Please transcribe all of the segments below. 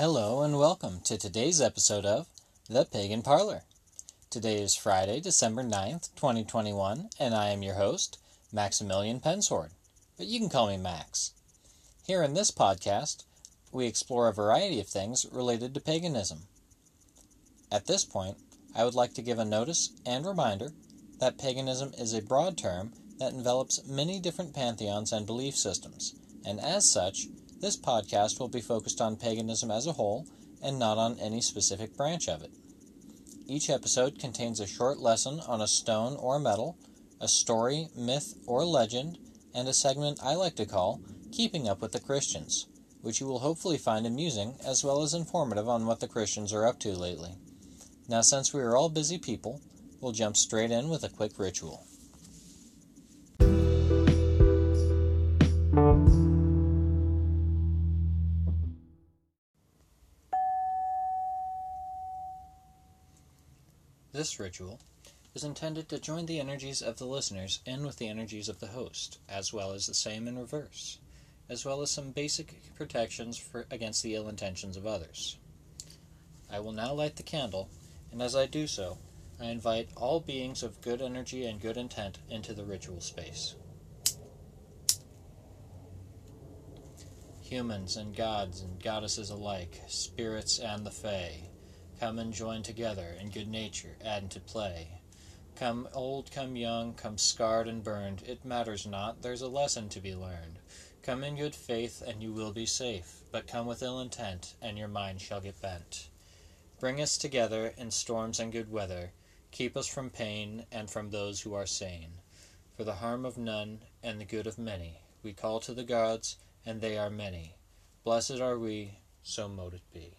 Hello and welcome to today's episode of The Pagan Parlor. Today is Friday, December 9th, 2021, and I am your host, Maximilian Pensword, but you can call me Max. Here in this podcast, we explore a variety of things related to paganism. At this point, I would like to give a notice and reminder that paganism is a broad term that envelops many different pantheons and belief systems, and as such, this podcast will be focused on paganism as a whole and not on any specific branch of it. Each episode contains a short lesson on a stone or metal, a story, myth, or legend, and a segment I like to call Keeping Up with the Christians, which you will hopefully find amusing as well as informative on what the Christians are up to lately. Now, since we are all busy people, we'll jump straight in with a quick ritual. This ritual is intended to join the energies of the listeners in with the energies of the host, as well as the same in reverse, as well as some basic protections for, against the ill intentions of others. I will now light the candle, and as I do so, I invite all beings of good energy and good intent into the ritual space. Humans and gods and goddesses alike, spirits and the fae, Come and join together in good nature and to play. Come old, come young, come scarred and burned, it matters not, there's a lesson to be learned. Come in good faith, and you will be safe, but come with ill intent, and your mind shall get bent. Bring us together in storms and good weather, keep us from pain and from those who are sane. For the harm of none and the good of many, we call to the gods, and they are many. Blessed are we, so mote it be.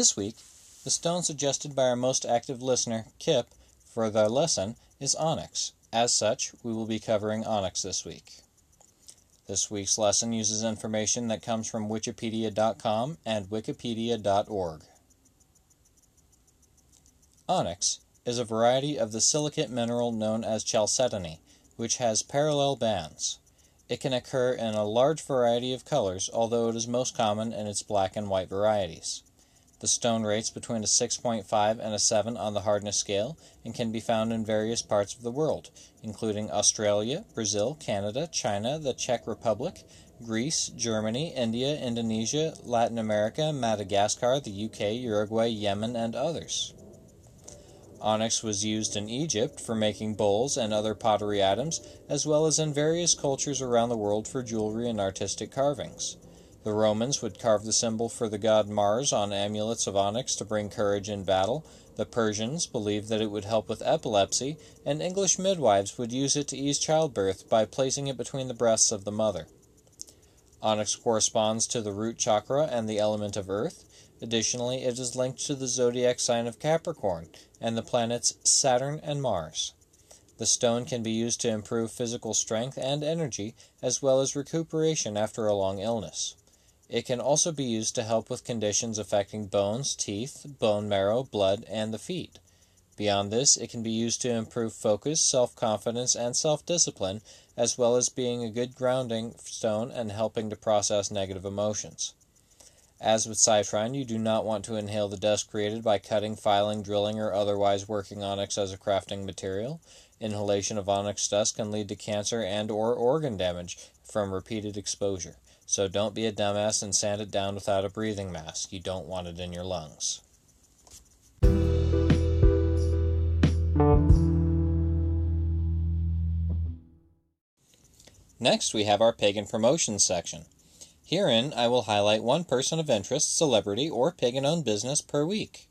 This week, the stone suggested by our most active listener, Kip, for the lesson is onyx. As such, we will be covering onyx this week. This week's lesson uses information that comes from witchipedia.com and wikipedia.org. Onyx is a variety of the silicate mineral known as chalcedony, which has parallel bands. It can occur in a large variety of colors, although it is most common in its black and white varieties. The stone rates between a 6.5 and a 7 on the hardness scale and can be found in various parts of the world, including Australia, Brazil, Canada, China, the Czech Republic, Greece, Germany, India, Indonesia, Latin America, Madagascar, the UK, Uruguay, Yemen, and others. Onyx was used in Egypt for making bowls and other pottery items, as well as in various cultures around the world for jewelry and artistic carvings. The Romans would carve the symbol for the god Mars on amulets of onyx to bring courage in battle. The Persians believed that it would help with epilepsy, and English midwives would use it to ease childbirth by placing it between the breasts of the mother. Onyx corresponds to the root chakra and the element of earth. Additionally, it is linked to the zodiac sign of Capricorn and the planets Saturn and Mars. The stone can be used to improve physical strength and energy, as well as recuperation after a long illness. It can also be used to help with conditions affecting bones, teeth, bone marrow, blood, and the feet. Beyond this, it can be used to improve focus, self confidence, and self discipline, as well as being a good grounding stone and helping to process negative emotions. As with citrine, you do not want to inhale the dust created by cutting, filing, drilling, or otherwise working onyx as a crafting material. Inhalation of onyx dust can lead to cancer and or organ damage from repeated exposure. So don't be a dumbass and sand it down without a breathing mask. You don't want it in your lungs. Next, we have our pagan promotions section. Herein, I will highlight one person of interest, celebrity, or pagan owned business per week.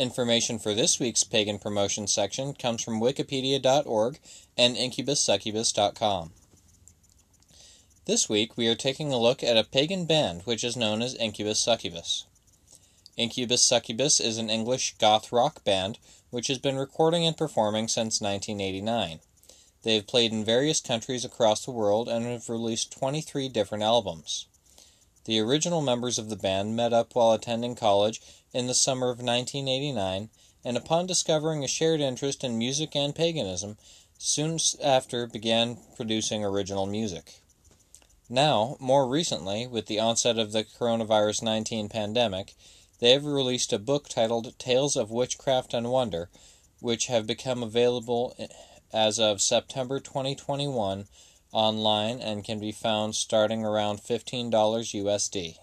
Information for this week's pagan promotion section comes from wikipedia.org and inkubussukkubus.com. This week we are taking a look at a pagan band which is known as Inkubus Sukkubus. Inkubus Sukkubus is an English goth rock band which has been recording and performing since 1989. They have played in various countries across the world and have released 23 different albums. The original members of the band met up while attending college in the summer of 1989 and upon discovering a shared interest in music and paganism, soon after began producing original music. Now, more recently, with the onset of the coronavirus 19 pandemic, they have released a book titled Tales of Witchcraft and Wonder, which have become available as of September 2021 online and can be found starting around $15 USD.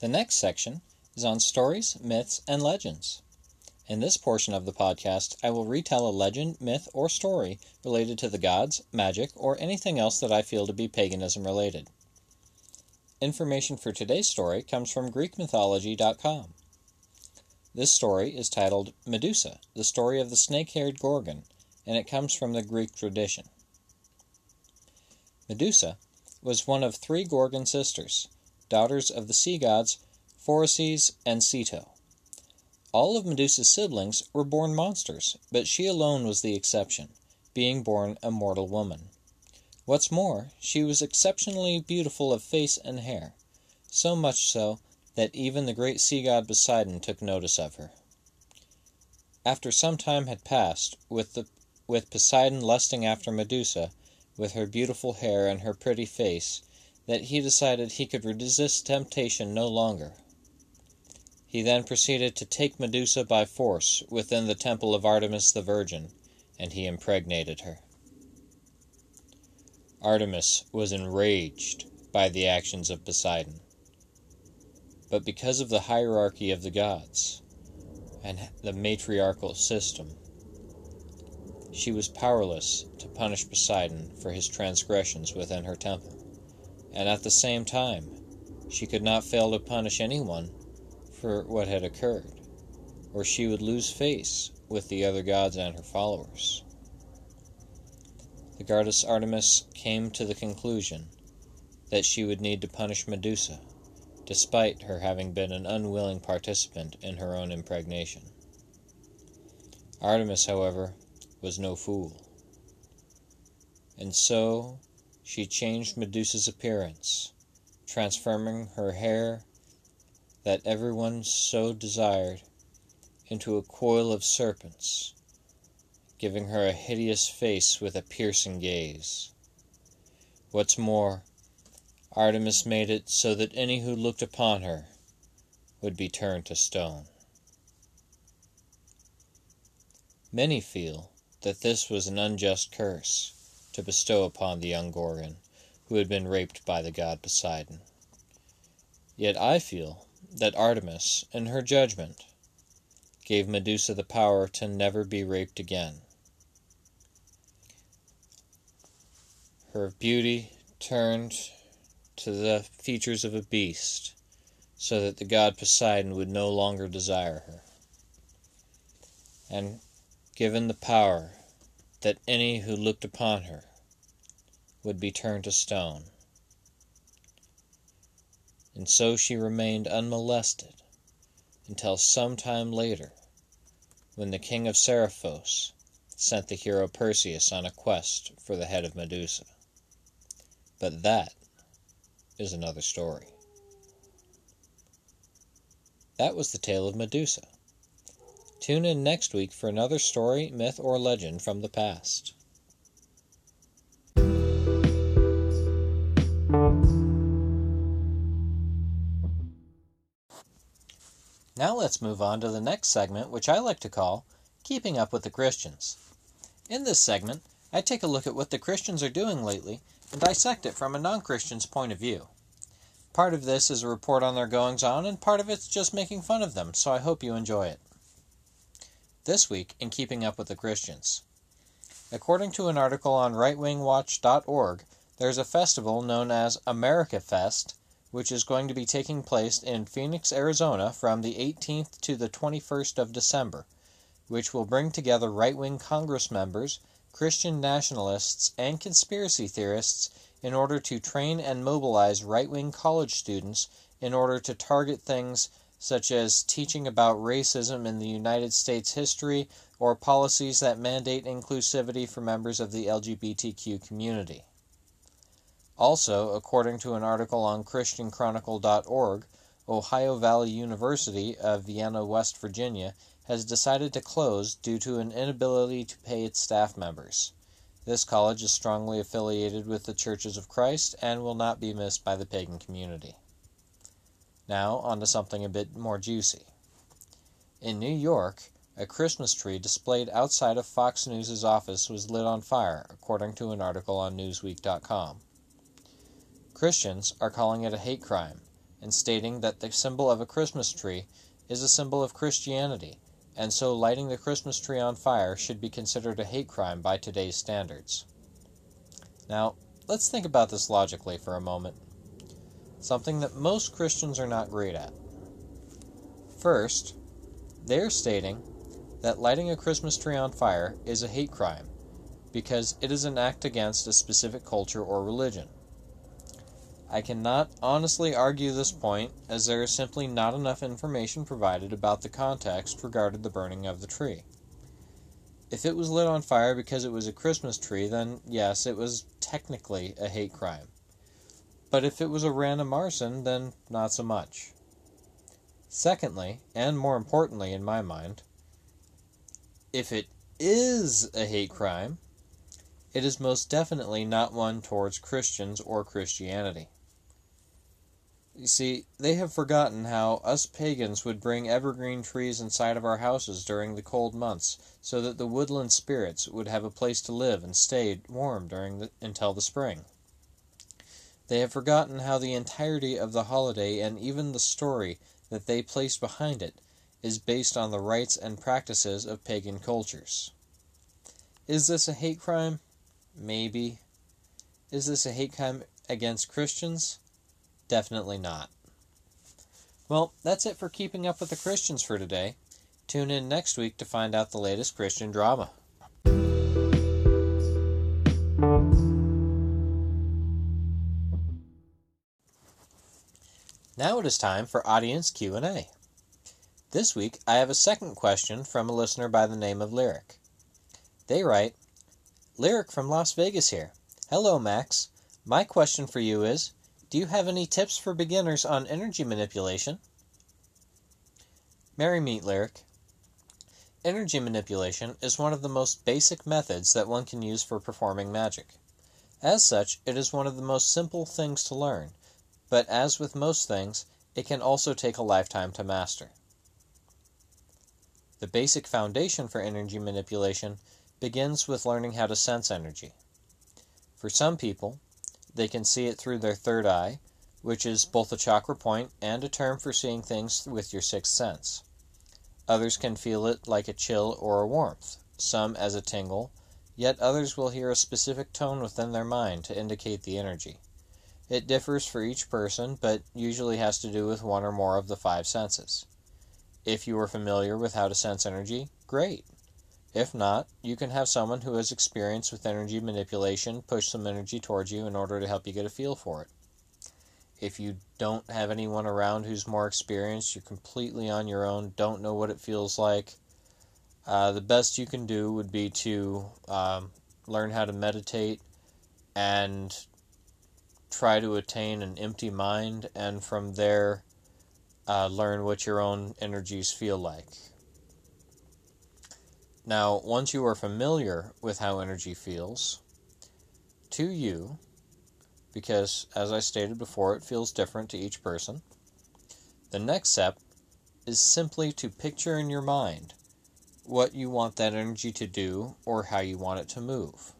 The next section is on stories, myths, and legends. In this portion of the podcast, I will retell a legend, myth, or story related to the gods, magic, or anything else that I feel to be paganism related. Information for today's story comes from GreekMythology.com. This story is titled Medusa, the story of the snake haired Gorgon, and it comes from the Greek tradition. Medusa was one of three Gorgon sisters, daughters of the sea gods Phorcys and Ceto. All of Medusa's siblings were born monsters, but she alone was the exception, being born a mortal woman. What's more, she was exceptionally beautiful of face and hair, so much so that even the great sea god Poseidon took notice of her. After some time had passed, with, the, with Poseidon lusting after Medusa, with her beautiful hair and her pretty face, that he decided he could resist temptation no longer. He then proceeded to take Medusa by force within the temple of Artemis the Virgin, and he impregnated her. Artemis was enraged by the actions of Poseidon. But because of the hierarchy of the gods and the matriarchal system, she was powerless to punish Poseidon for his transgressions within her temple, and at the same time, she could not fail to punish anyone what had occurred, or she would lose face with the other gods and her followers the goddess Artemis came to the conclusion that she would need to punish Medusa, despite her having been an unwilling participant in her own impregnation. Artemis, however, was no fool. And so she changed Medusa's appearance, transforming her hair that everyone so desired into a coil of serpents giving her a hideous face with a piercing gaze. What's more, Artemis made it so that any who looked upon her would be turned to stone. Many feel that this was an unjust curse to bestow upon the young Gorgon who had been raped by the god Poseidon. Yet I feel that Artemis, in her judgment, gave Medusa the power to never be raped again. Her beauty turned to the features of a beast, so that the god Poseidon would no longer desire her. And given the power that any who looked upon her would be turned to stone. And so she remained unmolested until some time later, when the king of Seriphos sent the hero Perseus on a quest for the head of Medusa. But that is another story. That was the tale of Medusa. Tune in next week for another story, myth, or legend from the past. Now let's move on to the next segment, which I like to call Keeping Up with the Christians. In this segment, I take a look at what the Christians are doing lately and dissect it from a non Christian's point of view. Part of this is a report on their goings on, and part of it's just making fun of them, so I hope you enjoy it. This week, in keeping up with the Christians. According to an article on rightwingwatch.org, there's a festival known as America Fest, which is going to be taking place in Phoenix, Arizona from the 18th to the 21st of December, which will bring together right wing Congress members Christian nationalists, and conspiracy theorists in order to train and mobilize right wing college students in order to target things such as teaching about racism in the United States history or policies that mandate inclusivity for members of the LGBTQ community. Also, according to an article on ChristianChronicle.org, Ohio Valley University of Vienna, West Virginia, has decided to close due to an inability to pay its staff members. This college is strongly affiliated with the Churches of Christ and will not be missed by the pagan community. Now, on to something a bit more juicy. In New York, a Christmas tree displayed outside of Fox News' office was lit on fire, according to an article on Newsweek.com. Christians are calling it a hate crime and stating that the symbol of a Christmas tree is a symbol of Christianity, and so lighting the Christmas tree on fire should be considered a hate crime by today's standards. Now, let's think about this logically for a moment. Something that most Christians are not great at. First, they're stating that lighting a Christmas tree on fire is a hate crime because it is an act against a specific culture or religion. I cannot honestly argue this point, as there is simply not enough information provided about the context regarding the burning of the tree. If it was lit on fire because it was a Christmas tree, then yes, it was technically a hate crime. But if it was a random arson, then not so much. Secondly, and more importantly in my mind, if it is a hate crime, it is most definitely not one towards Christians or Christianity. You see, they have forgotten how us pagans would bring evergreen trees inside of our houses during the cold months, so that the woodland spirits would have a place to live and stay warm during the, until the spring. They have forgotten how the entirety of the holiday and even the story that they place behind it is based on the rites and practices of pagan cultures. Is this a hate crime? Maybe. Is this a hate crime against Christians? Definitely not. Well, that's it for keeping up with the Christians for today. Tune in next week to find out the latest Christian drama. Now it is time for audience Q&A. This week I have a second question from a listener by the name of Lyric. They write, Lyric from Las Vegas here. Hello Max. My question for you is, do you have any tips for beginners on energy manipulation? Merry Meet Lyric. Energy manipulation is one of the most basic methods that one can use for performing magic. As such, it is one of the most simple things to learn, but as with most things, it can also take a lifetime to master. The basic foundation for energy manipulation begins with learning how to sense energy. For some people, they can see it through their third eye, which is both a chakra point and a term for seeing things with your sixth sense. Others can feel it like a chill or a warmth, some as a tingle, yet others will hear a specific tone within their mind to indicate the energy. It differs for each person, but usually has to do with one or more of the five senses. If you are familiar with how to sense energy, great. If not, you can have someone who has experience with energy manipulation push some energy towards you in order to help you get a feel for it. If you don't have anyone around who's more experienced, you're completely on your own, don't know what it feels like, uh, the best you can do would be to um, learn how to meditate and try to attain an empty mind, and from there, uh, learn what your own energies feel like. Now, once you are familiar with how energy feels, to you, because as I stated before, it feels different to each person, the next step is simply to picture in your mind what you want that energy to do or how you want it to move.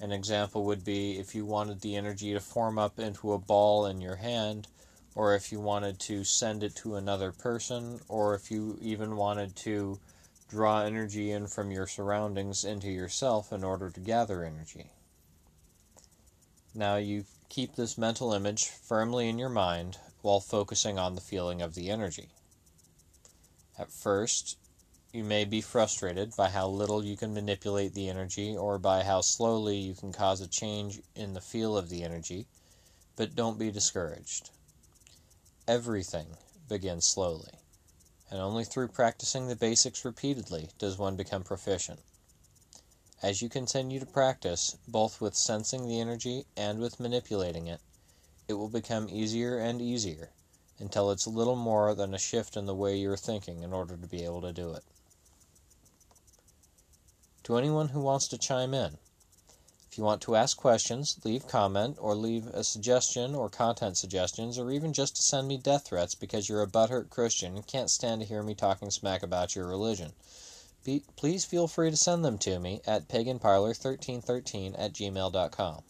An example would be if you wanted the energy to form up into a ball in your hand, or if you wanted to send it to another person, or if you even wanted to draw energy in from your surroundings into yourself in order to gather energy. Now you keep this mental image firmly in your mind while focusing on the feeling of the energy. At first, you may be frustrated by how little you can manipulate the energy or by how slowly you can cause a change in the feel of the energy, but don't be discouraged. Everything begins slowly and only through practicing the basics repeatedly does one become proficient. As you continue to practice, both with sensing the energy and with manipulating it, it will become easier and easier until it's little more than a shift in the way you're thinking in order to be able to do it. To anyone who wants to chime in, if you want to ask questions, leave comment, or leave a suggestion or content suggestions, or even just to send me death threats because you're a butthurt Christian and can't stand to hear me talking smack about your religion, be, please feel free to send them to me at paganparlor1313 at gmail.com.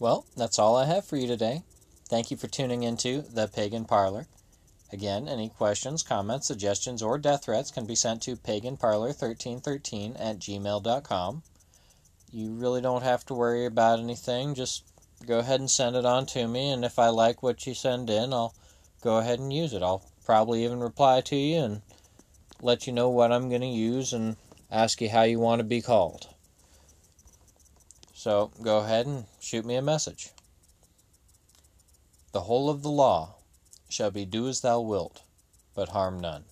Well, that's all I have for you today. Thank you for tuning into The Pagan Parlor. Again, any questions, comments, suggestions, or death threats can be sent to paganparlor1313 at gmail.com. You really don't have to worry about anything. Just go ahead and send it on to me, and if I like what you send in, I'll go ahead and use it. I'll probably even reply to you and let you know what I'm going to use and ask you how you want to be called. So go ahead and shoot me a message. The whole of the law shall be do as thou wilt, but harm none.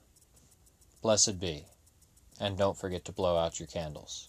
Blessed be, and don't forget to blow out your candles.